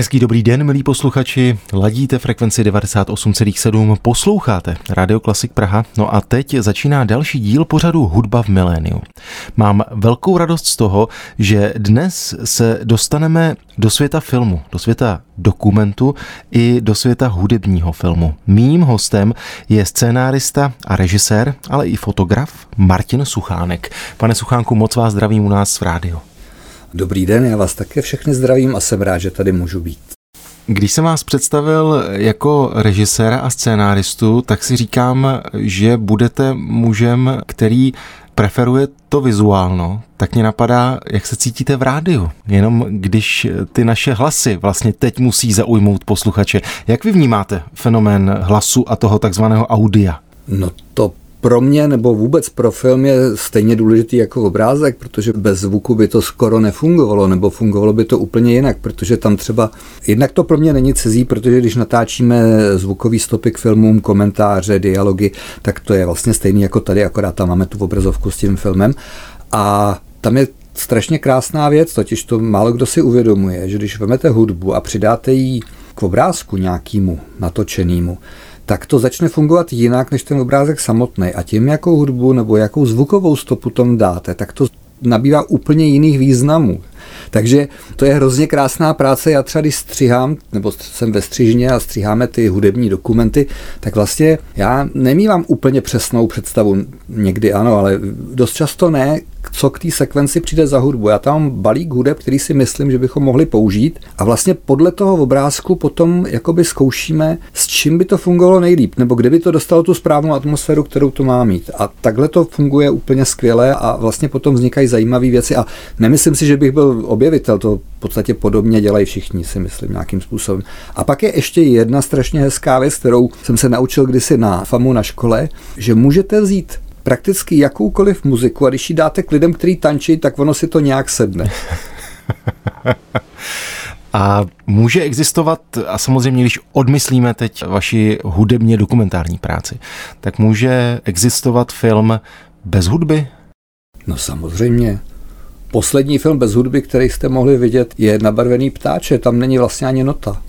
Hezký dobrý den, milí posluchači. Ladíte frekvenci 98,7, posloucháte Radio Klasik Praha. No a teď začíná další díl pořadu Hudba v miléniu. Mám velkou radost z toho, že dnes se dostaneme do světa filmu, do světa dokumentu i do světa hudebního filmu. Mým hostem je scénárista a režisér, ale i fotograf Martin Suchánek. Pane Suchánku, moc vás zdravím u nás v rádiu. Dobrý den, já vás také všechny zdravím a jsem rád, že tady můžu být. Když jsem vás představil jako režiséra a scénáristu, tak si říkám, že budete mužem, který preferuje to vizuálno, tak mě napadá, jak se cítíte v rádiu. Jenom když ty naše hlasy vlastně teď musí zaujmout posluchače. Jak vy vnímáte fenomén hlasu a toho takzvaného audia? No to pro mě nebo vůbec pro film je stejně důležitý jako obrázek, protože bez zvuku by to skoro nefungovalo, nebo fungovalo by to úplně jinak, protože tam třeba, jednak to pro mě není cizí, protože když natáčíme zvukový stopy k filmům, komentáře, dialogy, tak to je vlastně stejný jako tady, akorát tam máme tu obrazovku s tím filmem. A tam je strašně krásná věc, totiž to málo kdo si uvědomuje, že když vezmete hudbu a přidáte ji k obrázku nějakému natočenému, tak to začne fungovat jinak než ten obrázek samotný. A tím, jakou hudbu nebo jakou zvukovou stopu tam dáte, tak to nabývá úplně jiných významů. Takže to je hrozně krásná práce. Já třeba když stříhám, nebo jsem ve střižně a stříháme ty hudební dokumenty, tak vlastně já nemývám úplně přesnou představu. Někdy ano, ale dost často ne, co k té sekvenci přijde za hudbu. Já tam balík hudeb, který si myslím, že bychom mohli použít a vlastně podle toho obrázku potom jakoby zkoušíme, s čím by to fungovalo nejlíp, nebo kde by to dostalo tu správnou atmosféru, kterou to má mít. A takhle to funguje úplně skvěle a vlastně potom vznikají zajímavé věci a nemyslím si, že bych byl objevitel, to v podstatě podobně dělají všichni, si myslím, nějakým způsobem. A pak je ještě jedna strašně hezká věc, kterou jsem se naučil kdysi na FAMu na škole, že můžete vzít prakticky jakoukoliv muziku a když ji dáte k lidem, kteří tančí, tak ono si to nějak sedne. A může existovat, a samozřejmě, když odmyslíme teď vaši hudebně dokumentární práci, tak může existovat film bez hudby? No samozřejmě. Poslední film bez hudby, který jste mohli vidět, je Nabarvený ptáče, tam není vlastně ani nota.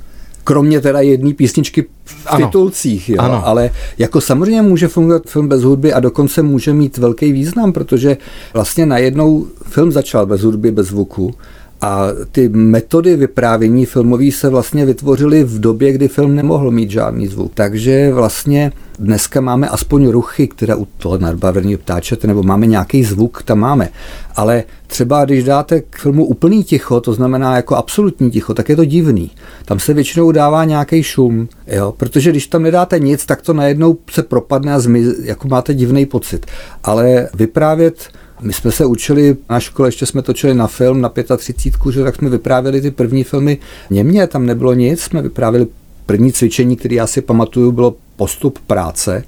Kromě teda jedné písničky v ano. titulcích, jo? Ano. ale jako samozřejmě může fungovat film bez hudby a dokonce může mít velký význam, protože vlastně najednou film začal bez hudby, bez zvuku a ty metody vyprávění filmový se vlastně vytvořily v době, kdy film nemohl mít žádný zvuk. Takže vlastně dneska máme aspoň ruchy, které u toho nadbarveného ptáčete, nebo máme nějaký zvuk, tam máme. Ale třeba když dáte k filmu úplný ticho, to znamená jako absolutní ticho, tak je to divný. Tam se většinou dává nějaký šum, jo? protože když tam nedáte nic, tak to najednou se propadne a zmiz, jako máte divný pocit. Ale vyprávět my jsme se učili na škole, ještě jsme točili na film na 35, že tak jsme vyprávěli ty první filmy Němě, tam nebylo nic, jsme vyprávěli první cvičení, které já si pamatuju, bylo postup práce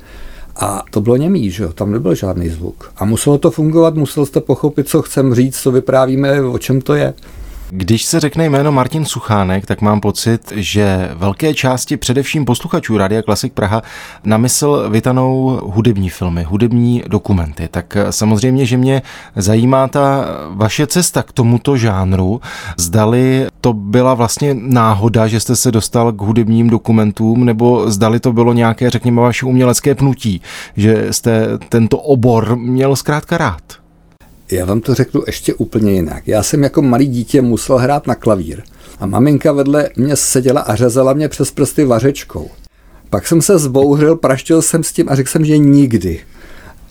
a to bylo němý, že tam nebyl žádný zvuk. A muselo to fungovat, musel jste pochopit, co chcem říct, co vyprávíme, o čem to je. Když se řekne jméno Martin Suchánek, tak mám pocit, že velké části především posluchačů Radia Klasik Praha na mysl vytanou hudební filmy, hudební dokumenty. Tak samozřejmě, že mě zajímá ta vaše cesta k tomuto žánru. Zdali to byla vlastně náhoda, že jste se dostal k hudebním dokumentům, nebo zdali to bylo nějaké, řekněme, vaše umělecké pnutí, že jste tento obor měl zkrátka rád. Já vám to řeknu ještě úplně jinak. Já jsem jako malý dítě musel hrát na klavír a maminka vedle mě seděla a řezala mě přes prsty vařečkou. Pak jsem se zbouřil, praštil jsem s tím a řekl jsem, že nikdy.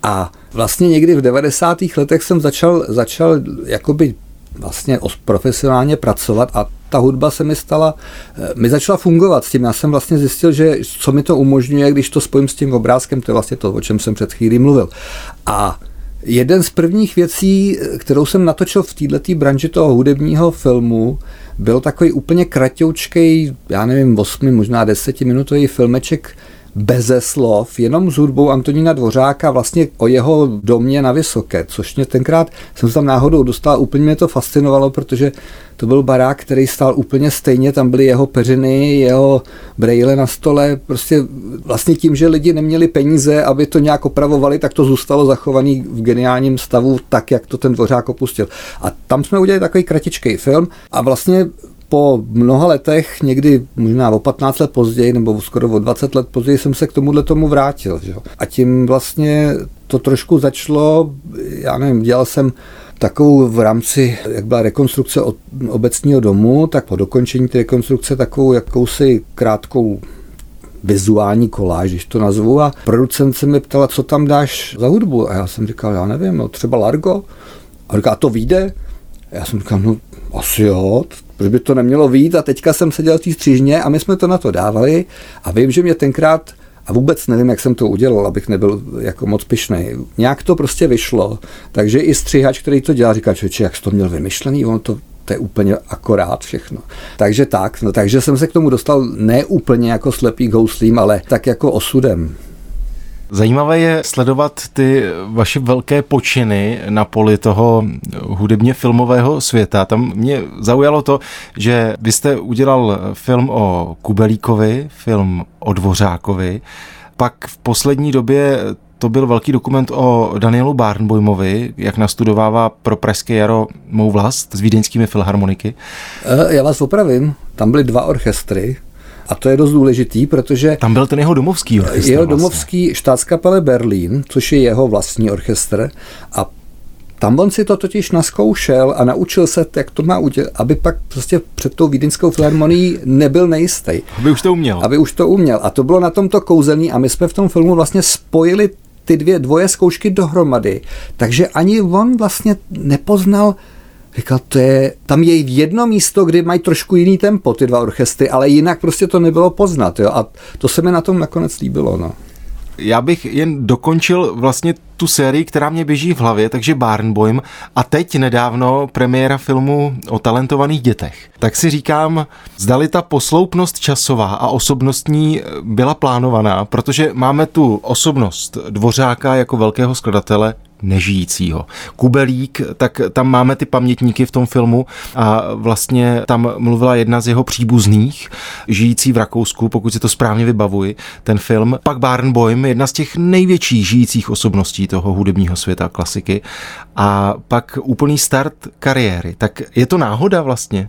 A vlastně někdy v 90. letech jsem začal, začal jakoby vlastně profesionálně pracovat a ta hudba se mi stala, eh, mi začala fungovat s tím. Já jsem vlastně zjistil, že co mi to umožňuje, když to spojím s tím obrázkem, to je vlastně to, o čem jsem před chvílí mluvil. A Jeden z prvních věcí, kterou jsem natočil v této branži toho hudebního filmu, byl takový úplně kratoučkej, já nevím, 8, možná 10 minutový filmeček beze slov, jenom s hudbou Antonína Dvořáka vlastně o jeho domě na Vysoké, což mě tenkrát jsem se tam náhodou dostal, úplně mě to fascinovalo, protože to byl barák, který stál úplně stejně, tam byly jeho peřiny, jeho brejle na stole, prostě vlastně tím, že lidi neměli peníze, aby to nějak opravovali, tak to zůstalo zachovaný v geniálním stavu, tak, jak to ten Dvořák opustil. A tam jsme udělali takový kratičký film a vlastně po mnoha letech, někdy možná o 15 let později, nebo skoro o 20 let později, jsem se k tomuhle tomu vrátil. Že? A tím vlastně to trošku začalo, já nevím, dělal jsem takovou v rámci, jak byla rekonstrukce obecního domu, tak po dokončení té rekonstrukce takovou jakousi krátkou vizuální koláž, když to nazvu. A producent se mi ptala, co tam dáš za hudbu. A já jsem říkal, já nevím, no třeba Largo. A říká, a to vyjde? Já jsem říkal, no asi jo, proč by to nemělo vít a teďka jsem seděl v té střížně a my jsme to na to dávali a vím, že mě tenkrát a vůbec nevím, jak jsem to udělal, abych nebyl jako moc pišnej. Nějak to prostě vyšlo. Takže i stříhač, který to dělá, říká, že jak jsi to měl vymyšlený, on to to je úplně akorát všechno. Takže tak, no, takže jsem se k tomu dostal ne úplně jako slepý houslím, ale tak jako osudem. Zajímavé je sledovat ty vaše velké počiny na poli toho hudebně filmového světa. Tam mě zaujalo to, že vy jste udělal film o Kubelíkovi, film o Dvořákovi, pak v poslední době to byl velký dokument o Danielu Barnbojmovi, jak nastudovává pro Pražské jaro mou vlast s vídeňskými filharmoniky. Eh, já vás opravím, tam byly dva orchestry, a to je dost důležitý, protože... Tam byl ten jeho domovský orchestr. Jeho vlastně. domovský štátskapele Berlín, což je jeho vlastní orchestr. A tam on si to totiž naskoušel a naučil se, jak to má udělat, aby pak prostě před tou vídeňskou filharmonií nebyl nejistý. Aby už to uměl. Aby už to uměl. A to bylo na tomto kouzelný a my jsme v tom filmu vlastně spojili ty dvě dvoje zkoušky dohromady. Takže ani on vlastně nepoznal Říkal, to je, tam je jedno místo, kde mají trošku jiný tempo, ty dva orchestry, ale jinak prostě to nebylo poznat. Jo? A to se mi na tom nakonec líbilo. No. Já bych jen dokončil vlastně tu sérii, která mě běží v hlavě, takže Barnboim a teď nedávno premiéra filmu o talentovaných dětech. Tak si říkám, zdali ta posloupnost časová a osobnostní byla plánovaná, protože máme tu osobnost Dvořáka jako velkého skladatele, nežijícího. Kubelík, tak tam máme ty pamětníky v tom filmu a vlastně tam mluvila jedna z jeho příbuzných, žijící v Rakousku, pokud si to správně vybavuji, ten film. Pak Barnboim, jedna z těch největších žijících osobností toho hudebního světa, klasiky. A pak úplný start kariéry. Tak je to náhoda vlastně?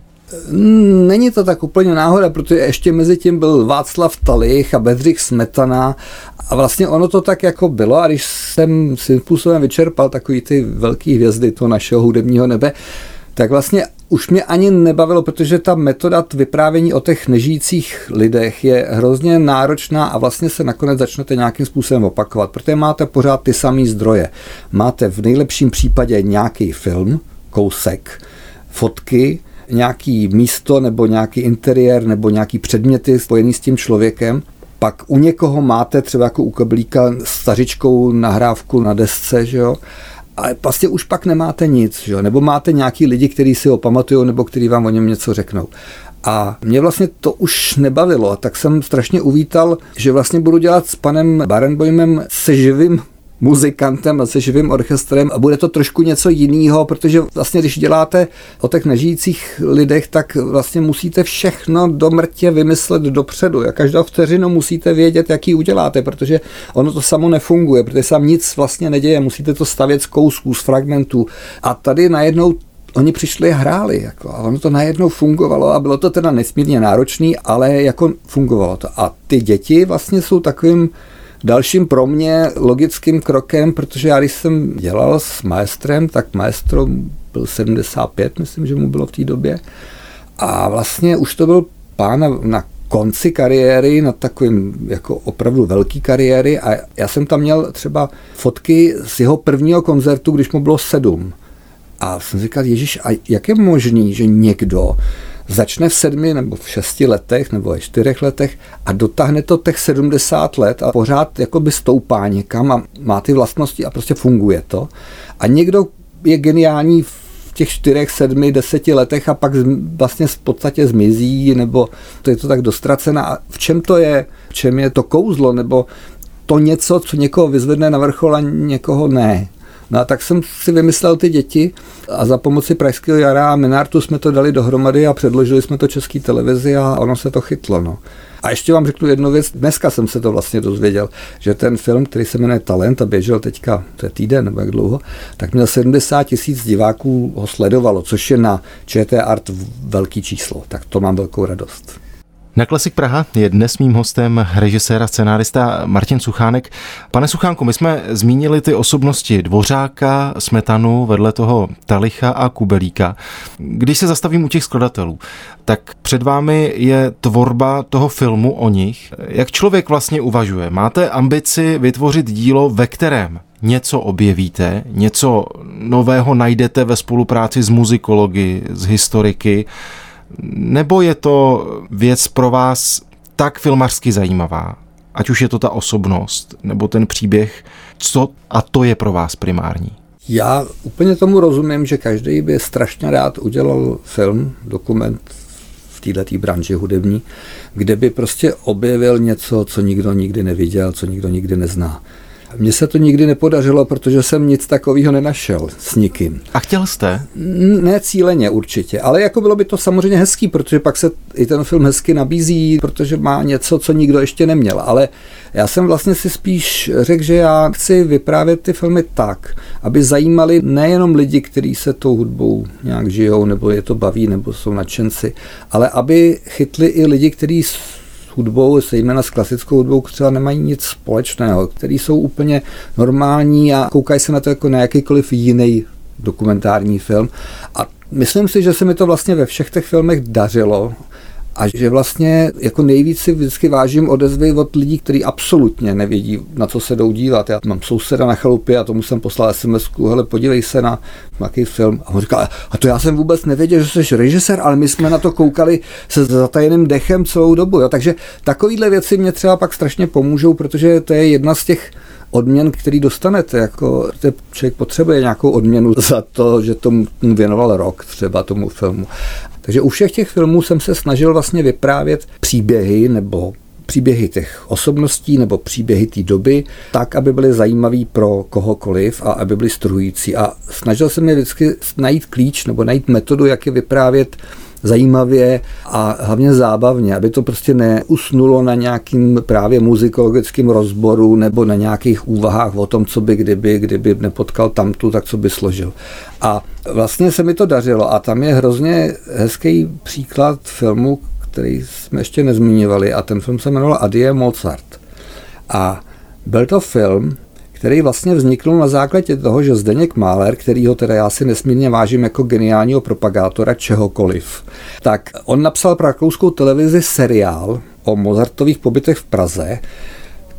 Není to tak úplně náhoda, protože ještě mezi tím byl Václav Talich a Bedřich Smetana a vlastně ono to tak jako bylo a když jsem svým způsobem vyčerpal takový ty velké hvězdy toho našeho hudebního nebe, tak vlastně už mě ani nebavilo, protože ta metoda vyprávění o těch nežijících lidech je hrozně náročná a vlastně se nakonec začnete nějakým způsobem opakovat, protože máte pořád ty samé zdroje. Máte v nejlepším případě nějaký film, kousek, fotky, nějaký místo nebo nějaký interiér nebo nějaký předměty spojený s tím člověkem. Pak u někoho máte třeba jako u kablíka stařičkou nahrávku na desce, že jo? ale vlastně už pak nemáte nic, že jo? nebo máte nějaký lidi, kteří si ho pamatují, nebo kteří vám o něm něco řeknou. A mě vlastně to už nebavilo, tak jsem strašně uvítal, že vlastně budu dělat s panem Barenboimem se živým muzikantem a se živým orchestrem a bude to trošku něco jiného, protože vlastně když děláte o těch nežijících lidech, tak vlastně musíte všechno do mrtě vymyslet dopředu. A každou vteřinu musíte vědět, jaký uděláte, protože ono to samo nefunguje, protože se nic vlastně neděje, musíte to stavět z kousků, z fragmentů. A tady najednou oni přišli a hráli. Jako, a ono to najednou fungovalo a bylo to teda nesmírně náročný, ale jako fungovalo to. A ty děti vlastně jsou takovým Dalším pro mě logickým krokem, protože já když jsem dělal s maestrem, tak maestro byl 75, myslím, že mu bylo v té době. A vlastně už to byl pán na, na konci kariéry, na takovým jako opravdu velký kariéry a já jsem tam měl třeba fotky z jeho prvního koncertu, když mu bylo sedm. A jsem říkal, Ježíš, a jak je možný, že někdo začne v sedmi nebo v šesti letech nebo ve čtyřech letech a dotáhne to těch 70 let a pořád jakoby stoupá někam a má ty vlastnosti a prostě funguje to. A někdo je geniální v těch čtyřech, sedmi, deseti letech a pak vlastně v podstatě zmizí, nebo to je to tak dostracená. V čem to je? V čem je to kouzlo? Nebo to něco, co někoho vyzvedne na vrchol a někoho ne. No a tak jsem si vymyslel ty děti a za pomoci Pražského jara a Minartu jsme to dali dohromady a předložili jsme to české televizi a ono se to chytlo. No. A ještě vám řeknu jednu věc, dneska jsem se to vlastně dozvěděl, že ten film, který se jmenuje Talent a běžel teďka, to je týden nebo jak dlouho, tak měl 70 tisíc diváků ho sledovalo, což je na ČT Art velký číslo, tak to mám velkou radost. Na Klasik Praha je dnes mým hostem režisér a scenárista Martin Suchánek. Pane Suchánku, my jsme zmínili ty osobnosti Dvořáka, Smetanu, vedle toho Talicha a Kubelíka. Když se zastavím u těch skladatelů, tak před vámi je tvorba toho filmu o nich. Jak člověk vlastně uvažuje? Máte ambici vytvořit dílo, ve kterém něco objevíte, něco nového najdete ve spolupráci s muzikology, s historiky, nebo je to věc pro vás tak filmařsky zajímavá, ať už je to ta osobnost nebo ten příběh, co a to je pro vás primární? Já úplně tomu rozumím, že každý by strašně rád udělal film, dokument v této branži hudební, kde by prostě objevil něco, co nikdo nikdy neviděl, co nikdo nikdy nezná. Mně se to nikdy nepodařilo, protože jsem nic takového nenašel s nikým. A chtěl jste? Ne cíleně určitě, ale jako bylo by to samozřejmě hezký, protože pak se i ten film hezky nabízí, protože má něco, co nikdo ještě neměl. Ale já jsem vlastně si spíš řekl, že já chci vyprávět ty filmy tak, aby zajímali nejenom lidi, kteří se tou hudbou nějak žijou, nebo je to baví, nebo jsou nadšenci, ale aby chytli i lidi, kteří hudbou, zejména s klasickou hudbou, třeba nemají nic společného, který jsou úplně normální a koukají se na to jako na jakýkoliv jiný dokumentární film. A myslím si, že se mi to vlastně ve všech těch filmech dařilo a že vlastně jako nejvíc si vždycky vážím odezvy od lidí, kteří absolutně nevědí, na co se jdou dívat. Já mám souseda na chalupě a tomu jsem poslal sms hele, podívej se na nějaký film. A on říkal, a to já jsem vůbec nevěděl, že jsi režisér, ale my jsme na to koukali se zatajeným dechem celou dobu. Jo. Takže takovéhle věci mě třeba pak strašně pomůžou, protože to je jedna z těch odměn, který dostanete, jako člověk potřebuje nějakou odměnu za to, že tomu věnoval rok třeba tomu filmu. Takže u všech těch filmů jsem se snažil vlastně vyprávět příběhy nebo příběhy těch osobností nebo příběhy té doby, tak, aby byly zajímavý pro kohokoliv a aby byly struhující. A snažil jsem je vždycky najít klíč nebo najít metodu, jak je vyprávět zajímavě a hlavně zábavně, aby to prostě neusnulo na nějakým právě muzikologickým rozboru nebo na nějakých úvahách o tom, co by kdyby, kdyby nepotkal tamtu, tak co by složil. A vlastně se mi to dařilo a tam je hrozně hezký příklad filmu, který jsme ještě nezmiňovali a ten film se jmenoval Adie Mozart. A byl to film, který vlastně vznikl na základě toho, že Zdeněk Máler, který ho teda já si nesmírně vážím jako geniálního propagátora čehokoliv, tak on napsal pro rakouskou televizi seriál o Mozartových pobytech v Praze,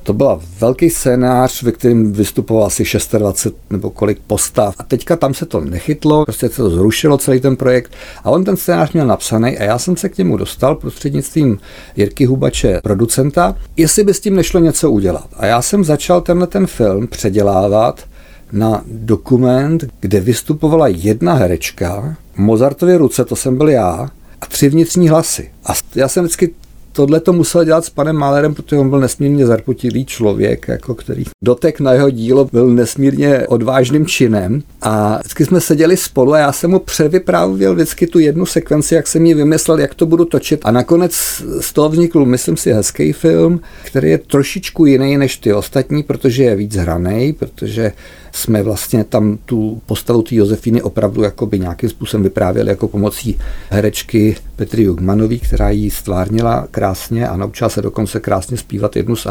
to byl velký scénář, ve kterém vystupoval asi 26 nebo kolik postav. A teďka tam se to nechytlo, prostě se to zrušilo celý ten projekt. A on ten scénář měl napsaný a já jsem se k němu dostal prostřednictvím Jirky Hubače, producenta, jestli by s tím nešlo něco udělat. A já jsem začal tenhle ten film předělávat na dokument, kde vystupovala jedna herečka, Mozartově ruce, to jsem byl já, a tři vnitřní hlasy. A já jsem vždycky tohle to musel dělat s panem Malerem, protože on byl nesmírně zarputilý člověk, jako který dotek na jeho dílo byl nesmírně odvážným činem. A vždycky jsme seděli spolu a já jsem mu převyprávěl vždycky tu jednu sekvenci, jak jsem ji vymyslel, jak to budu točit. A nakonec z toho vznikl, myslím si, hezký film, který je trošičku jiný než ty ostatní, protože je víc hraný, protože jsme vlastně tam tu postavu té Josefíny opravdu jakoby nějakým způsobem vyprávěli jako pomocí herečky Petry Jugmanový, která ji stvárnila krásně a naučila se dokonce krásně zpívat jednu z.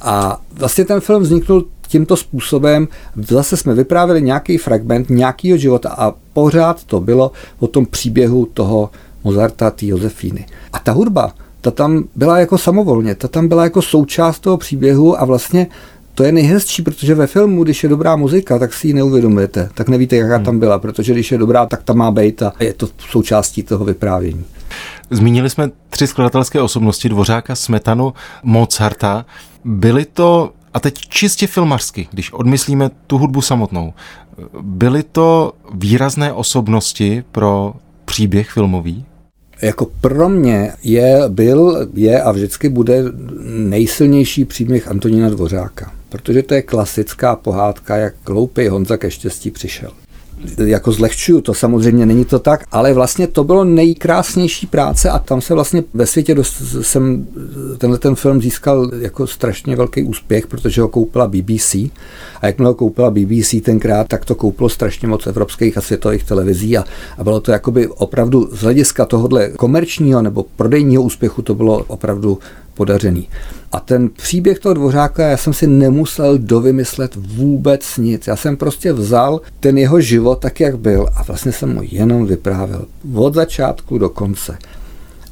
A vlastně ten film vzniknul tímto způsobem. Zase jsme vyprávěli nějaký fragment nějakého života a pořád to bylo o tom příběhu toho Mozarta, té Josefíny. A ta hudba, ta tam byla jako samovolně, ta tam byla jako součást toho příběhu a vlastně to je nejhezčí, protože ve filmu, když je dobrá muzika, tak si ji neuvědomujete, tak nevíte, jaká tam byla, protože když je dobrá, tak tam má být a je to součástí toho vyprávění. Zmínili jsme tři skladatelské osobnosti, Dvořáka, Smetanu, Mozarta. Byly to A teď čistě filmařsky, když odmyslíme tu hudbu samotnou, byly to výrazné osobnosti pro příběh filmový? Jako pro mě je, byl, je a vždycky bude nejsilnější příběh Antonína Dvořáka. Protože to je klasická pohádka, jak hloupý Honza ke štěstí přišel. Jako zlehčuju to, samozřejmě není to tak, ale vlastně to bylo nejkrásnější práce a tam se vlastně ve světě dost, jsem tenhle ten film získal jako strašně velký úspěch, protože ho koupila BBC a jakmile ho koupila BBC tenkrát, tak to koupilo strašně moc evropských a světových televizí a, a bylo to jakoby opravdu z hlediska tohohle komerčního nebo prodejního úspěchu to bylo opravdu podařený. A ten příběh toho dvořáka, já jsem si nemusel dovymyslet vůbec nic. Já jsem prostě vzal ten jeho život tak, jak byl a vlastně jsem mu jenom vyprávěl. Od začátku do konce.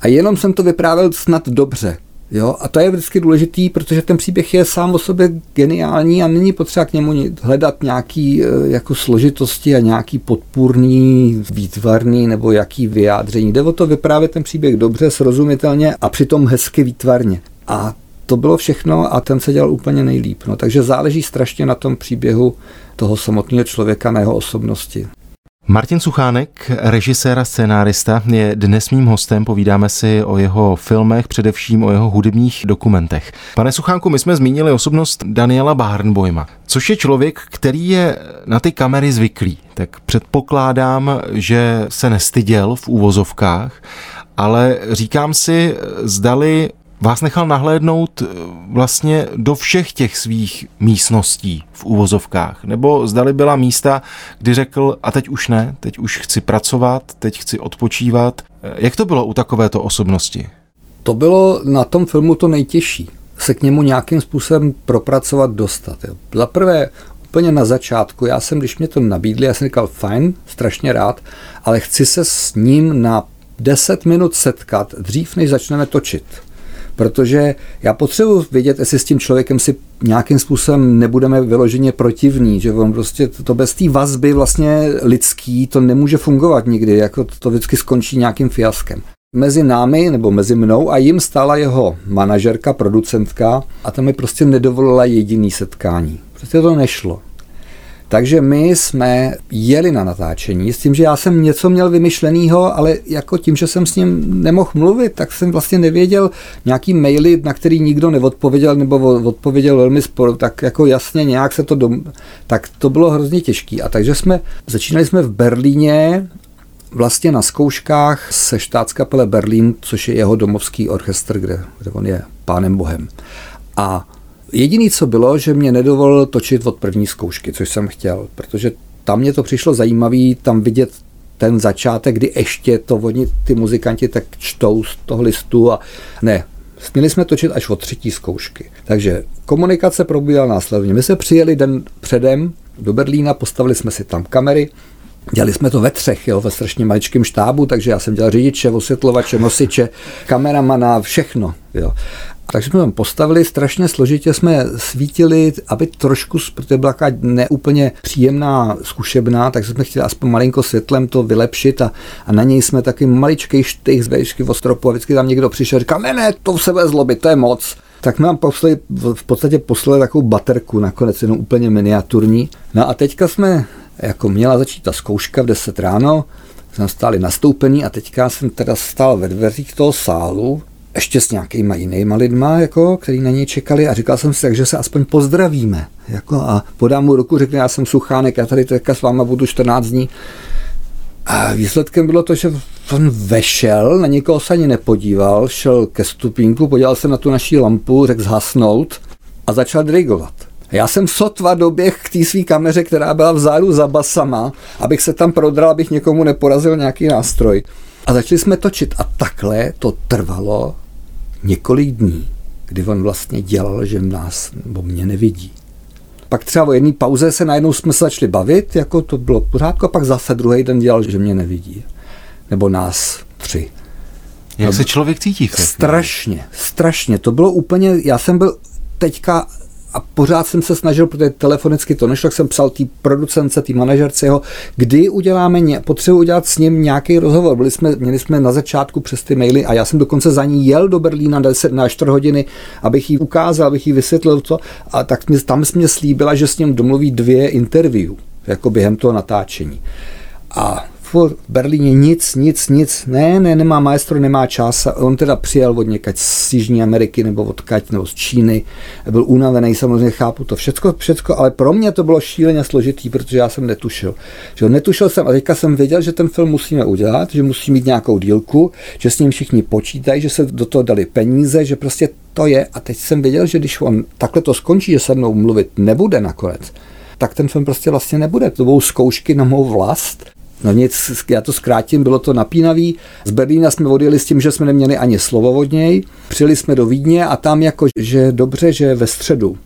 A jenom jsem to vyprávěl snad dobře. Jo? A to je vždycky důležitý, protože ten příběh je sám o sobě geniální a není potřeba k němu hledat nějaký e, jako složitosti a nějaký podpůrný, výtvarný nebo jaký vyjádření. Jde o to vyprávět ten příběh dobře, srozumitelně a přitom hezky výtvarně. A to bylo všechno a ten se dělal úplně nejlíp. No, takže záleží strašně na tom příběhu toho samotného člověka, na jeho osobnosti. Martin Suchánek, režisér a scénárista, je dnes mým hostem. Povídáme si o jeho filmech, především o jeho hudebních dokumentech. Pane Suchánku, my jsme zmínili osobnost Daniela Barnboima, což je člověk, který je na ty kamery zvyklý. Tak předpokládám, že se nestyděl v úvozovkách, ale říkám si, zdali vás nechal nahlédnout eh, vlastně do všech těch svých místností v úvozovkách? Nebo zdali byla místa, kdy řekl, a teď už ne, teď už chci pracovat, teď chci odpočívat. Eh, jak to bylo u takovéto osobnosti? To bylo na tom filmu to nejtěžší. Se k němu nějakým způsobem propracovat, dostat. Jo. Za prvé, úplně na začátku, já jsem, když mě to nabídli, já jsem říkal, fajn, strašně rád, ale chci se s ním na 10 minut setkat dřív, než začneme točit protože já potřebuji vědět, jestli s tím člověkem si nějakým způsobem nebudeme vyloženě protivní, že on prostě to bez té vazby vlastně lidský to nemůže fungovat nikdy, jako to vždycky skončí nějakým fiaskem. Mezi námi nebo mezi mnou a jim stála jeho manažerka, producentka a tam mi prostě nedovolila jediný setkání. Prostě to nešlo. Takže my jsme jeli na natáčení s tím, že já jsem něco měl vymyšleného, ale jako tím, že jsem s ním nemohl mluvit, tak jsem vlastně nevěděl nějaký maily, na který nikdo neodpověděl nebo odpověděl velmi sporo, tak jako jasně nějak se to dom... Tak to bylo hrozně těžké. A takže jsme, začínali jsme v Berlíně vlastně na zkouškách se štátskapele Berlín, což je jeho domovský orchestr, kde, kde on je pánem bohem. A Jediný, co bylo, že mě nedovolil točit od první zkoušky, což jsem chtěl, protože tam mě to přišlo zajímavý, tam vidět ten začátek, kdy ještě to oni, ty muzikanti, tak čtou z toho listu a ne, Měli jsme točit až od třetí zkoušky. Takže komunikace probíhala následně. My jsme přijeli den předem do Berlína, postavili jsme si tam kamery, Dělali jsme to ve třech, jo, ve strašně maličkém štábu, takže já jsem dělal řidiče, osvětlovače, nosiče, kameramana, všechno. Jo. Takže jsme tam postavili, strašně složitě jsme svítili, aby trošku, protože byla taková neúplně příjemná zkušebná, tak jsme chtěli aspoň malinko světlem to vylepšit a, a na něj jsme taky maličký štych z vejšky v ostropu a vždycky tam někdo přišel a říkal, ne, ne, to se ve zlobit, to je moc. Tak nám poslali, v podstatě poslali takovou baterku, nakonec jenom úplně miniaturní. No a teďka jsme, jako měla začít ta zkouška v 10 ráno, jsme stáli nastoupený a teďka jsem teda stál ve dveřích toho sálu ještě s nějakýma jinýma lidma, jako, který na něj čekali a říkal jsem si, takže se aspoň pozdravíme. Jako, a podám mu ruku, řekne, já jsem Suchánek, já tady teďka s váma budu 14 dní. A výsledkem bylo to, že on vešel, na někoho se ani nepodíval, šel ke stupínku, podíval se na tu naší lampu, řekl zhasnout a začal dirigovat. Já jsem sotva doběh k té své kameře, která byla vzadu za basama, abych se tam prodral, abych někomu neporazil nějaký nástroj. A začali jsme točit a takhle to trvalo několik dní, kdy on vlastně dělal, že nás nebo mě nevidí. Pak třeba o jedné pauze se najednou jsme se začali bavit, jako to bylo pořádko, a pak zase druhý den dělal, že mě nevidí. Nebo nás tři. Jak se člověk cítí? Strašně, strašně. To bylo úplně, já jsem byl teďka a pořád jsem se snažil, protože telefonicky to nešlo, tak jsem psal té producence, té manažerce jeho, kdy uděláme, potřebuji udělat s ním nějaký rozhovor. Byli jsme, měli jsme na začátku přes ty maily a já jsem dokonce za ní jel do Berlína 10 na 4 hodiny, abych jí ukázal, abych jí vysvětlil to a tak mě, tam jsme slíbila, že s ním domluví dvě interview, jako během toho natáčení. A furt v Berlíně nic, nic, nic, ne, ne, nemá maestro, nemá čas. On teda přijel od někať z Jižní Ameriky nebo od Kať nebo z Číny, byl unavený, samozřejmě chápu to všecko, všecko, ale pro mě to bylo šíleně složitý, protože já jsem netušil. Že netušil jsem a teďka jsem věděl, že ten film musíme udělat, že musí mít nějakou dílku, že s ním všichni počítají, že se do toho dali peníze, že prostě to je. A teď jsem věděl, že když on takhle to skončí, že se mnou mluvit nebude nakonec, tak ten film prostě vlastně nebude. To budou zkoušky na mou vlast No nic, já to zkrátím, bylo to napínavý. Z Berlína jsme odjeli s tím, že jsme neměli ani slovo od něj. Přijeli jsme do Vídně a tam jako, že dobře, že ve středu.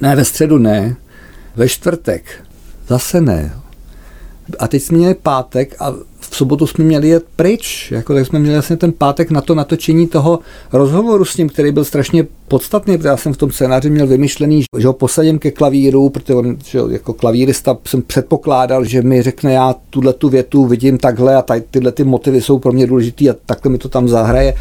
Ne, ve středu ne, ve čtvrtek. Zase ne. A teď jsme měli pátek a sobotu jsme měli jet pryč, jako tak jsme měli vlastně ten pátek na to natočení toho rozhovoru s ním, který byl strašně podstatný, protože já jsem v tom scénáři měl vymyšlený, že ho posadím ke klavíru, protože on, že jako klavírista jsem předpokládal, že mi řekne, já tuhle tu větu vidím takhle a tady, tyhle ty motivy jsou pro mě důležitý a takhle mi to tam zahraje.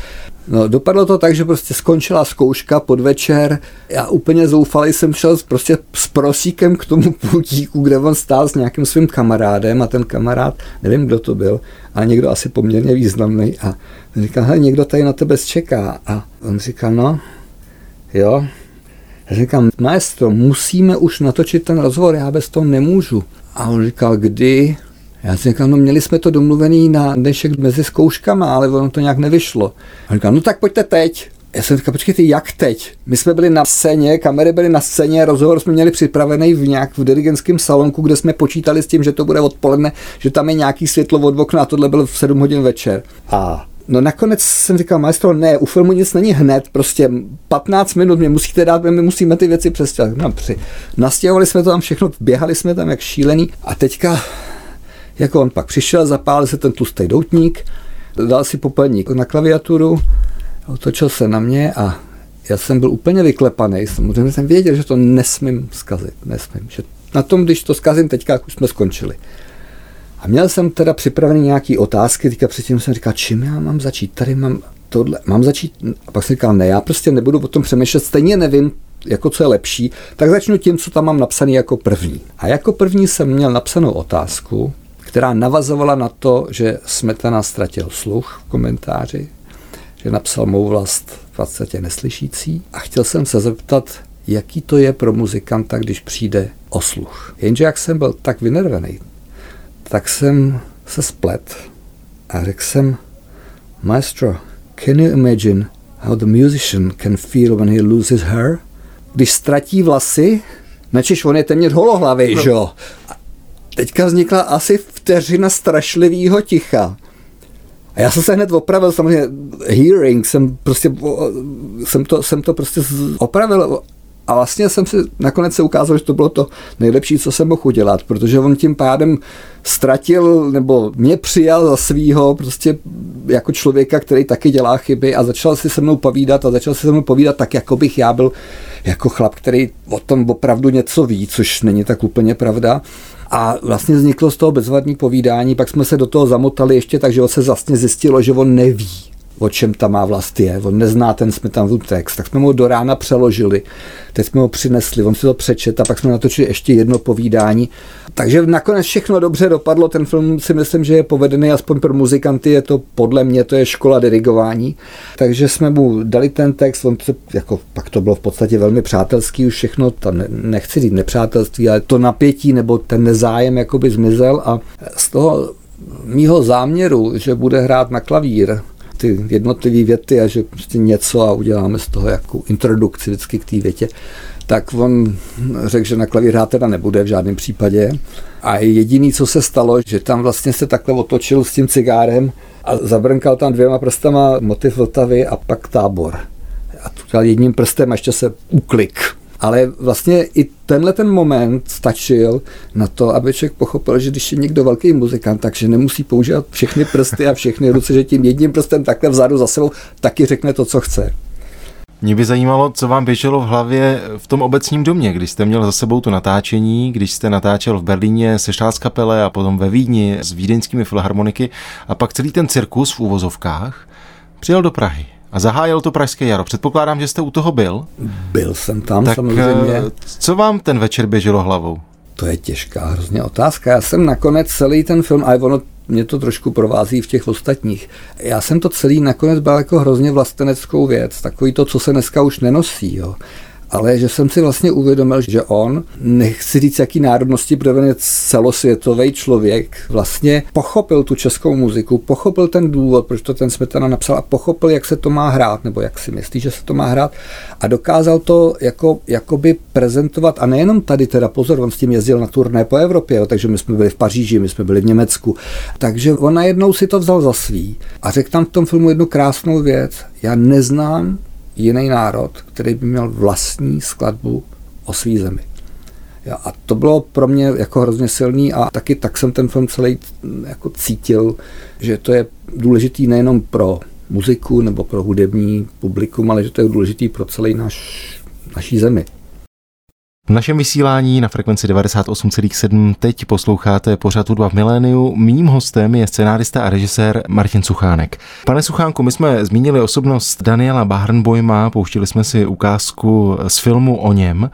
No, dopadlo to tak, že prostě skončila zkouška podvečer. Já úplně zoufalý jsem šel prostě s prosíkem k tomu pultíku, kde on stál s nějakým svým kamarádem a ten kamarád, nevím, kdo to byl, ale někdo asi poměrně významný a říkal, hele, někdo tady na tebe čeká. A on říkal, no, jo. Já říkám, maestro, musíme už natočit ten rozhovor, já bez toho nemůžu. A on říkal, kdy? Já si říkám, no měli jsme to domluvený na dnešek mezi zkouškama, ale ono to nějak nevyšlo. A říkám, no tak pojďte teď. Já jsem říkal, počkejte, jak teď? My jsme byli na scéně, kamery byly na scéně, rozhovor jsme měli připravený v nějak v dirigentském salonku, kde jsme počítali s tím, že to bude odpoledne, že tam je nějaký světlo od okna a tohle byl v 7 hodin večer. A No nakonec jsem říkal, maestro, ne, u filmu nic není hned, prostě 15 minut mě musíte dát, my musíme ty věci přestěhovat. No, při. Nastěhovali jsme to tam všechno, běhali jsme tam jak šílený a teďka jako on pak přišel, zapálil se ten tlustý doutník, dal si popelník na klaviaturu, otočil se na mě a já jsem byl úplně vyklepaný. Samozřejmě jsem věděl, že to nesmím zkazit. Nesmím. Že na tom, když to zkazím teďka, už jsme skončili. A měl jsem teda připravený nějaký otázky, teďka předtím jsem říkal, čím já mám začít, tady mám tohle, mám začít, a pak jsem říkal, ne, já prostě nebudu o tom přemýšlet, stejně nevím, jako co je lepší, tak začnu tím, co tam mám napsaný jako první. A jako první jsem měl napsanou otázku, která navazovala na to, že Smetana ztratil sluch v komentáři, že napsal mou vlast v podstatě neslyšící a chtěl jsem se zeptat, jaký to je pro muzikanta, když přijde o sluch. Jenže jak jsem byl tak vynervený, tak jsem se splet a řekl jsem, maestro, can you imagine how the musician can feel when he loses her? Když ztratí vlasy, načež on je téměř holohlavý, no. že jo? Teďka vznikla asi vteřina strašlivého ticha. A já jsem se hned opravil, samozřejmě hearing, jsem prostě, jsem to, jsem to prostě opravil a vlastně jsem si nakonec se ukázal, že to bylo to nejlepší, co jsem mohl udělat, protože on tím pádem ztratil nebo mě přijal za svýho prostě jako člověka, který taky dělá chyby a začal si se mnou povídat a začal si se mnou povídat tak, jako bych já byl jako chlap, který o tom opravdu něco ví, což není tak úplně pravda. A vlastně vzniklo z toho bezvadní povídání, pak jsme se do toho zamotali ještě tak, že se vlastně zjistilo, že on neví, o čem ta má vlast je. On nezná ten Smetanův text. Tak jsme mu do rána přeložili. Teď jsme ho přinesli, on si to přečet a pak jsme natočili ještě jedno povídání. Takže nakonec všechno dobře dopadlo. Ten film si myslím, že je povedený, aspoň pro muzikanty je to podle mě, to je škola dirigování. Takže jsme mu dali ten text, on se, jako, pak to bylo v podstatě velmi přátelský už všechno, to ne, nechci říct nepřátelství, ale to napětí nebo ten nezájem jakoby zmizel a z toho mýho záměru, že bude hrát na klavír, ty jednotlivé věty a že prostě něco a uděláme z toho jako introdukci vždycky k té větě, tak on řekl, že na klavír hrát teda nebude v žádném případě. A jediný, co se stalo, že tam vlastně se takhle otočil s tím cigárem a zabrnkal tam dvěma prstama motiv Vltavy a pak tábor. A to jedním prstem a ještě se uklik. Ale vlastně i tenhle ten moment stačil na to, aby člověk pochopil, že když je někdo velký muzikant, takže nemusí používat všechny prsty a všechny ruce, že tím jedním prstem takhle vzadu za sebou taky řekne to, co chce. Mě by zajímalo, co vám běželo v hlavě v tom obecním domě, když jste měl za sebou to natáčení, když jste natáčel v Berlíně se kapele a potom ve Vídni s vídeňskými filharmoniky a pak celý ten cirkus v úvozovkách přijel do Prahy a zahájil to Pražské jaro. Předpokládám, že jste u toho byl. Byl jsem tam tak, samozřejmě. Eh, co vám ten večer běželo hlavou? To je těžká hrozně otázka. Já jsem nakonec celý ten film, a ono mě to trošku provází v těch ostatních. Já jsem to celý nakonec byl jako hrozně vlasteneckou věc, takový to, co se dneska už nenosí. Jo ale že jsem si vlastně uvědomil, že on, nechci říct jaký národnosti, protože je celosvětový člověk, vlastně pochopil tu českou muziku, pochopil ten důvod, proč to ten Smetana napsal a pochopil, jak se to má hrát, nebo jak si myslí, že se to má hrát. A dokázal to jako, jakoby prezentovat a nejenom tady teda pozor, on s tím jezdil na turné po Evropě, jo, takže my jsme byli v Paříži, my jsme byli v Německu, takže on najednou si to vzal za svý a řekl tam v tom filmu jednu krásnou věc, já neznám jiný národ, který by měl vlastní skladbu o svý zemi. A to bylo pro mě jako hrozně silný a taky tak jsem ten film celý jako cítil, že to je důležitý nejenom pro muziku nebo pro hudební publikum, ale že to je důležitý pro celý náš, naší zemi. V našem vysílání na frekvenci 98,7 teď posloucháte pořád hudba v miléniu. Mým hostem je scenárista a režisér Martin Suchánek. Pane Suchánku, my jsme zmínili osobnost Daniela Bahrnbojma, pouštili jsme si ukázku z filmu o něm.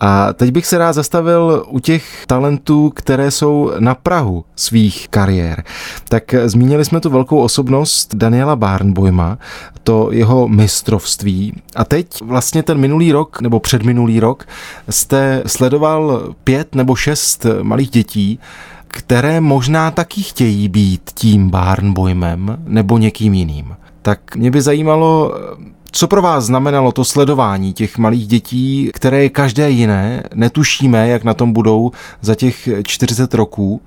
A teď bych se rád zastavil u těch talentů, které jsou na Prahu svých kariér. Tak zmínili jsme tu velkou osobnost Daniela Barnboima, to jeho mistrovství. A teď vlastně ten minulý rok, nebo předminulý rok, jste sledoval pět nebo šest malých dětí, které možná taky chtějí být tím Barnboimem nebo někým jiným. Tak mě by zajímalo, co pro vás znamenalo to sledování těch malých dětí, které je každé jiné? Netušíme, jak na tom budou za těch 40 roků,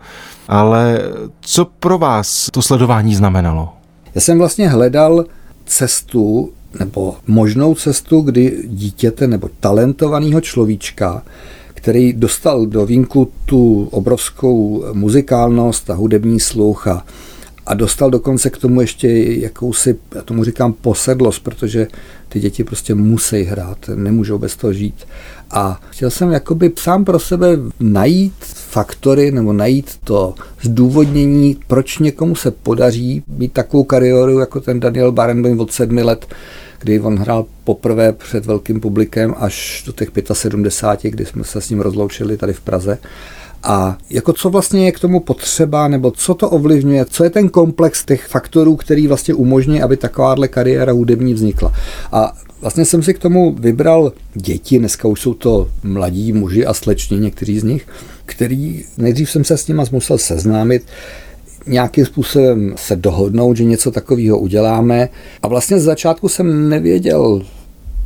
ale co pro vás to sledování znamenalo? Já jsem vlastně hledal cestu nebo možnou cestu, kdy dítěte nebo talentovaného človíčka, který dostal do vínku tu obrovskou muzikálnost a hudební sluch a a dostal dokonce k tomu ještě jakousi, já tomu říkám posedlost, protože ty děti prostě musí hrát, nemůžou bez toho žít. A chtěl jsem jakoby sám pro sebe najít faktory nebo najít to zdůvodnění, proč někomu se podaří mít takovou kariéru jako ten Daniel Barenboim od sedmi let, kdy on hrál poprvé před velkým publikem až do těch 75, kdy jsme se s ním rozloučili tady v Praze. A jako co vlastně je k tomu potřeba, nebo co to ovlivňuje, co je ten komplex těch faktorů, který vlastně umožní, aby takováhle kariéra hudební vznikla. A vlastně jsem si k tomu vybral děti, dneska už jsou to mladí muži a sleční, někteří z nich, který nejdřív jsem se s nimi musel seznámit, nějakým způsobem se dohodnout, že něco takového uděláme. A vlastně z začátku jsem nevěděl,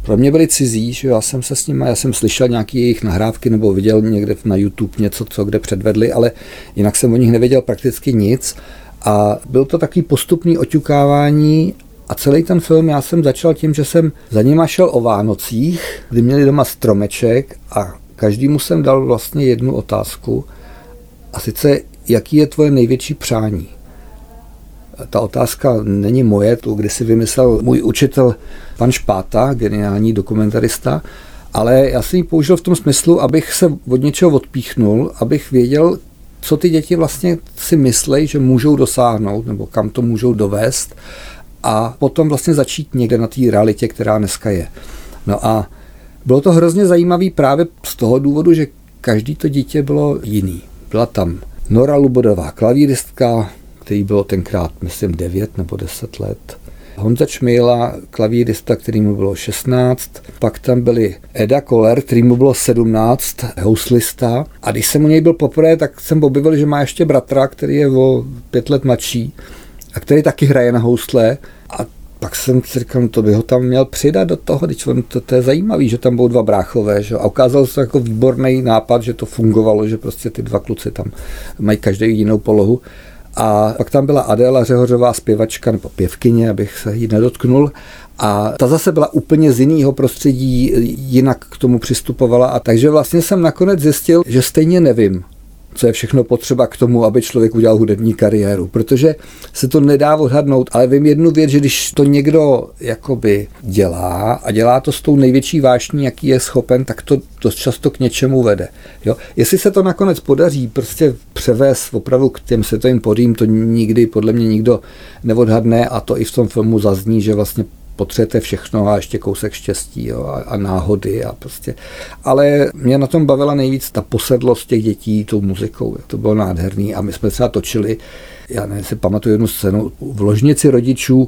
pro mě byli cizí, že já jsem se s nimi, já jsem slyšel nějaké jejich nahrávky nebo viděl někde na YouTube něco, co kde předvedli, ale jinak jsem o nich nevěděl prakticky nic. A byl to takový postupný oťukávání a celý ten film já jsem začal tím, že jsem za nima šel o Vánocích, kdy měli doma stromeček a každému jsem dal vlastně jednu otázku a sice, jaký je tvoje největší přání? Ta otázka není moje, to kdy si vymyslel můj učitel pan Špáta, geniální dokumentarista, ale já jsem ji použil v tom smyslu, abych se od něčeho odpíchnul, abych věděl, co ty děti vlastně si myslejí, že můžou dosáhnout, nebo kam to můžou dovést a potom vlastně začít někde na té realitě, která dneska je. No a bylo to hrozně zajímavé právě z toho důvodu, že každý to dítě bylo jiný. Byla tam Nora Lubodová, klavíristka, který bylo tenkrát, myslím, 9 nebo 10 let. Honza Čmejla, klavírista, který mu bylo 16, pak tam byli Eda Koller, který mu bylo 17, houslista. A když jsem u něj byl poprvé, tak jsem objevil, že má ještě bratra, který je o pět let mladší a který taky hraje na housle. A pak jsem si říkal, no to by ho tam měl přidat do toho, když on, to, to je zajímavý, že tam budou dva bráchové. Že? A ukázalo se jako výborný nápad, že to fungovalo, že prostě ty dva kluci tam mají každý jinou polohu. A pak tam byla Adéla Řehořová zpěvačka nebo pěvkyně, abych se jí nedotknul. A ta zase byla úplně z jiného prostředí, jinak k tomu přistupovala. A takže vlastně jsem nakonec zjistil, že stejně nevím, co je všechno potřeba k tomu, aby člověk udělal hudební kariéru. Protože se to nedá odhadnout, ale vím jednu věc, že když to někdo jakoby dělá a dělá to s tou největší vášní, jaký je schopen, tak to dost často k něčemu vede. Jo? Jestli se to nakonec podaří prostě převést opravdu k těm světovým podím, to nikdy podle mě nikdo neodhadne a to i v tom filmu zazní, že vlastně potřebujete všechno a ještě kousek štěstí jo, a, a náhody a prostě. Ale mě na tom bavila nejvíc ta posedlost těch dětí tou muzikou. To bylo nádherný a my jsme třeba točili, já nevím, si pamatuju jednu scénu, v ložnici rodičů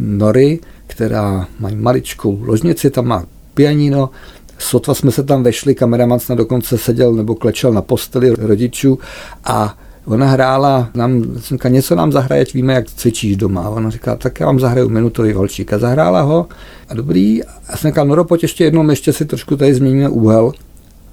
Nory, která mají maličkou ložnici, tam má pianino, sotva jsme se tam vešli, kameraman snad dokonce seděl nebo klečel na posteli rodičů a Ona hrála, nám, říká, něco nám zahraje, víme, jak cvičíš doma. Ona říká, tak já vám zahraju minutový holčík. A zahrála ho a dobrý. A jsem říkal, Noro, pojď ještě jednou, ještě si trošku tady změníme úhel.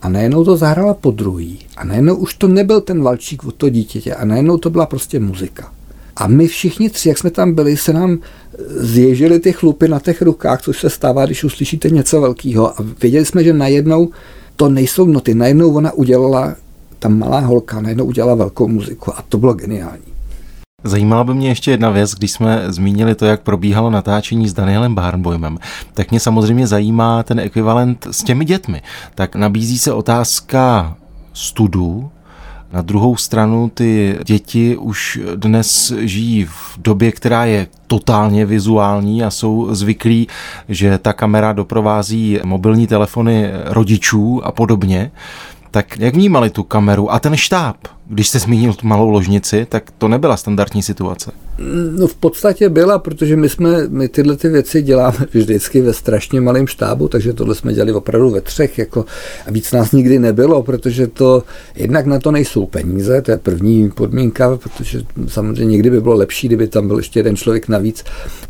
A najednou to zahrála po druhý. A najednou už to nebyl ten valčík od toho dítěte. A najednou to byla prostě muzika. A my všichni tři, jak jsme tam byli, se nám zježily ty chlupy na těch rukách, což se stává, když uslyšíte něco velkého. A věděli jsme, že najednou to nejsou noty. Najednou ona udělala ta malá holka najednou udělala velkou muziku a to bylo geniální. Zajímala by mě ještě jedna věc, když jsme zmínili to, jak probíhalo natáčení s Danielem Barnboymem, tak mě samozřejmě zajímá ten ekvivalent s těmi dětmi. Tak nabízí se otázka studu, na druhou stranu ty děti už dnes žijí v době, která je totálně vizuální a jsou zvyklí, že ta kamera doprovází mobilní telefony rodičů a podobně. Tak jak vnímali tu kameru a ten štáb? Když jste zmínil tu malou ložnici, tak to nebyla standardní situace. No v podstatě byla, protože my jsme, my tyhle ty věci děláme vždycky ve strašně malém štábu, takže tohle jsme dělali opravdu ve třech, jako a víc nás nikdy nebylo, protože to jednak na to nejsou peníze, to je první podmínka, protože samozřejmě někdy by bylo lepší, kdyby tam byl ještě jeden člověk navíc.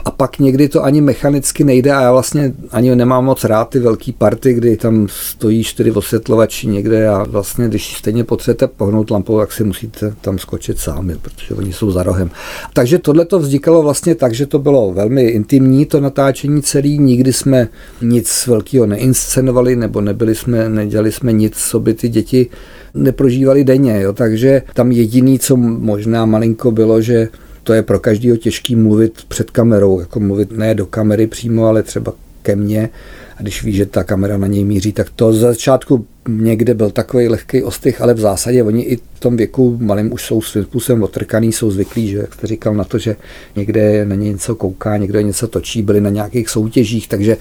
A pak někdy to ani mechanicky nejde a já vlastně ani nemám moc rád ty velký party, kdy tam stojí čtyři osvětlovači někde a vlastně, když stejně potřebujete pohnout lampou, tak si musíte tam skočit sami, protože oni jsou za rohem. Takže tohle to vznikalo vlastně tak, že to bylo velmi intimní, to natáčení celý, nikdy jsme nic velkého neinscenovali, nebo nebyli jsme, nedělali jsme nic, co by ty děti neprožívali denně, jo. takže tam jediný, co možná malinko bylo, že to je pro každého těžký mluvit před kamerou, jako mluvit ne do kamery přímo, ale třeba ke mně a když ví, že ta kamera na něj míří, tak to z začátku někde byl takový lehký ostych, ale v zásadě oni i v tom věku malým už jsou svým způsobem otrkaný, jsou zvyklí, že jak jste říkal na to, že někde na ně něco kouká, někde něco točí, byli na nějakých soutěžích, takže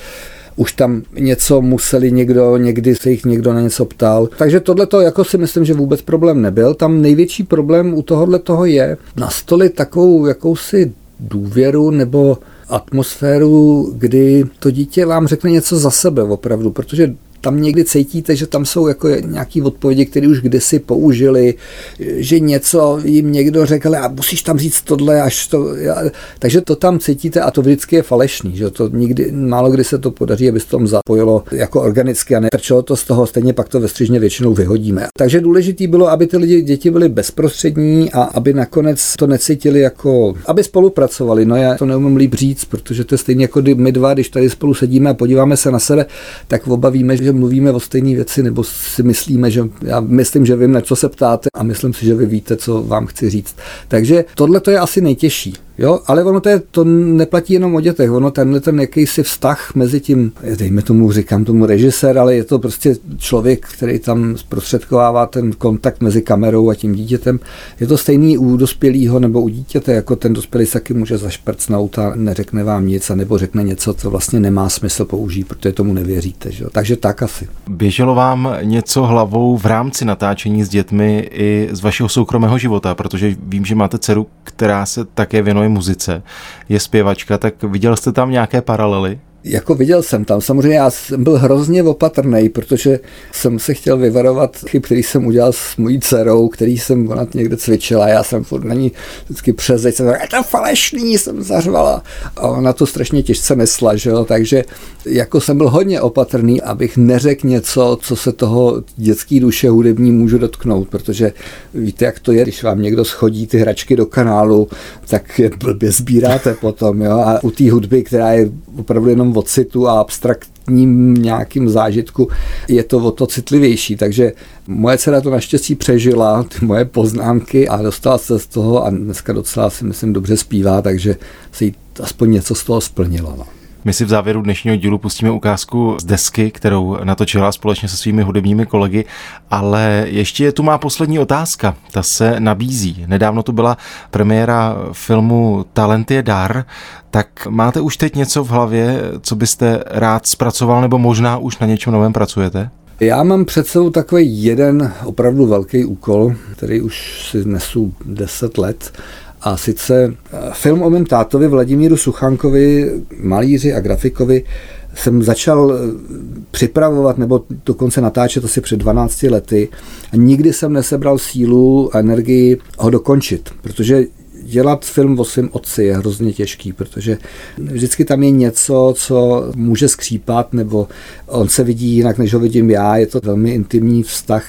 už tam něco museli někdo, někdy se jich někdo na něco ptal. Takže tohle to jako si myslím, že vůbec problém nebyl. Tam největší problém u tohohle toho je nastolit takovou jakousi důvěru nebo atmosféru, kdy to dítě vám řekne něco za sebe opravdu, protože tam někdy cítíte, že tam jsou jako nějaké odpovědi, které už kdysi použili, že něco jim někdo řekl a musíš tam říct tohle, až to, takže to tam cítíte a to vždycky je falešný, že to nikdy, málo kdy se to podaří, aby se tom zapojilo jako organicky a netrčelo to z toho, stejně pak to ve střižně většinou vyhodíme. Takže důležitý bylo, aby ty lidi, děti byly bezprostřední a aby nakonec to necítili jako, aby spolupracovali. No já to neumím líp říct, protože to je stejně jako my dva, když tady spolu sedíme a podíváme se na sebe, tak oba víme, že mluvíme o stejné věci, nebo si myslíme, že já myslím, že vím, na co se ptáte a myslím si, že vy víte, co vám chci říct. Takže tohle to je asi nejtěžší. Jo, ale ono to, je, to neplatí jenom o dětech, ono tenhle ten jakýsi vztah mezi tím, dejme tomu, říkám tomu režisér, ale je to prostě člověk, který tam zprostředkovává ten kontakt mezi kamerou a tím dítětem. Je to stejný u dospělého nebo u dítěte, jako ten dospělý se taky může zašprcnout a neřekne vám nic, a nebo řekne něco, co vlastně nemá smysl použít, protože tomu nevěříte. Že? Takže tak asi. Běželo vám něco hlavou v rámci natáčení s dětmi i z vašeho soukromého života, protože vím, že máte dceru, která se také věnuje muzice, je zpěvačka, tak viděl jste tam nějaké paralely? Jako viděl jsem tam, samozřejmě já jsem byl hrozně opatrný, protože jsem se chtěl vyvarovat chyb, který jsem udělal s mojí dcerou, který jsem ona někde cvičila, já jsem furt na ní vždycky přes jsem je to falešný, jsem zařvala a ona to strašně těžce nesla, že jo? takže jako jsem byl hodně opatrný, abych neřekl něco, co se toho dětský duše hudební můžu dotknout, protože víte, jak to je, když vám někdo schodí ty hračky do kanálu, tak je blbě sbíráte potom, jo? a u té hudby, která je opravdu jenom ocitu a abstrakt vlastním nějakým zážitku je to o to citlivější. Takže moje dcera to naštěstí přežila, ty moje poznámky a dostala se z toho a dneska docela si myslím dobře zpívá, takže se jí aspoň něco z toho splnilo. No. My si v závěru dnešního dílu pustíme ukázku z desky, kterou natočila společně se svými hudebními kolegy, ale ještě je tu má poslední otázka, ta se nabízí. Nedávno tu byla premiéra filmu Talent je dar, tak máte už teď něco v hlavě, co byste rád zpracoval, nebo možná už na něčem novém pracujete? Já mám před sebou takový jeden opravdu velký úkol, který už si nesu 10 let a sice eh, film o mém tátovi Vladimíru Suchankovi, malíři a grafikovi, jsem začal eh, připravovat nebo dokonce natáčet asi před 12 lety a nikdy jsem nesebral sílu a energii ho dokončit, protože dělat film o svém otci je hrozně těžký, protože vždycky tam je něco, co může skřípat, nebo on se vidí jinak, než ho vidím já. Je to velmi intimní vztah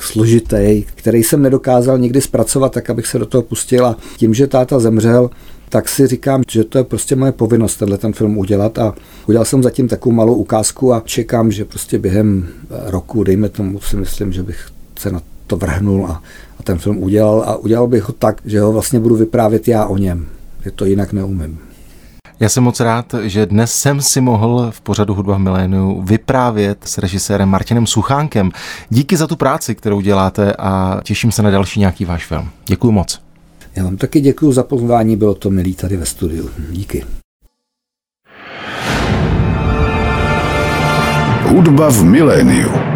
složitý, který jsem nedokázal nikdy zpracovat, tak abych se do toho pustil. A tím, že táta zemřel, tak si říkám, že to je prostě moje povinnost tenhle ten film udělat a udělal jsem zatím takovou malou ukázku a čekám, že prostě během roku, dejme tomu, si myslím, že bych se na to vrhnul a, ten film udělal a udělal bych ho tak, že ho vlastně budu vyprávět já o něm. Je to jinak neumím. Já jsem moc rád, že dnes jsem si mohl v pořadu Hudba v miléniu vyprávět s režisérem Martinem Suchánkem. Díky za tu práci, kterou děláte a těším se na další nějaký váš film. Děkuji moc. Já vám taky děkuji za pozvání, bylo to milý tady ve studiu. Díky. Hudba v miléniu.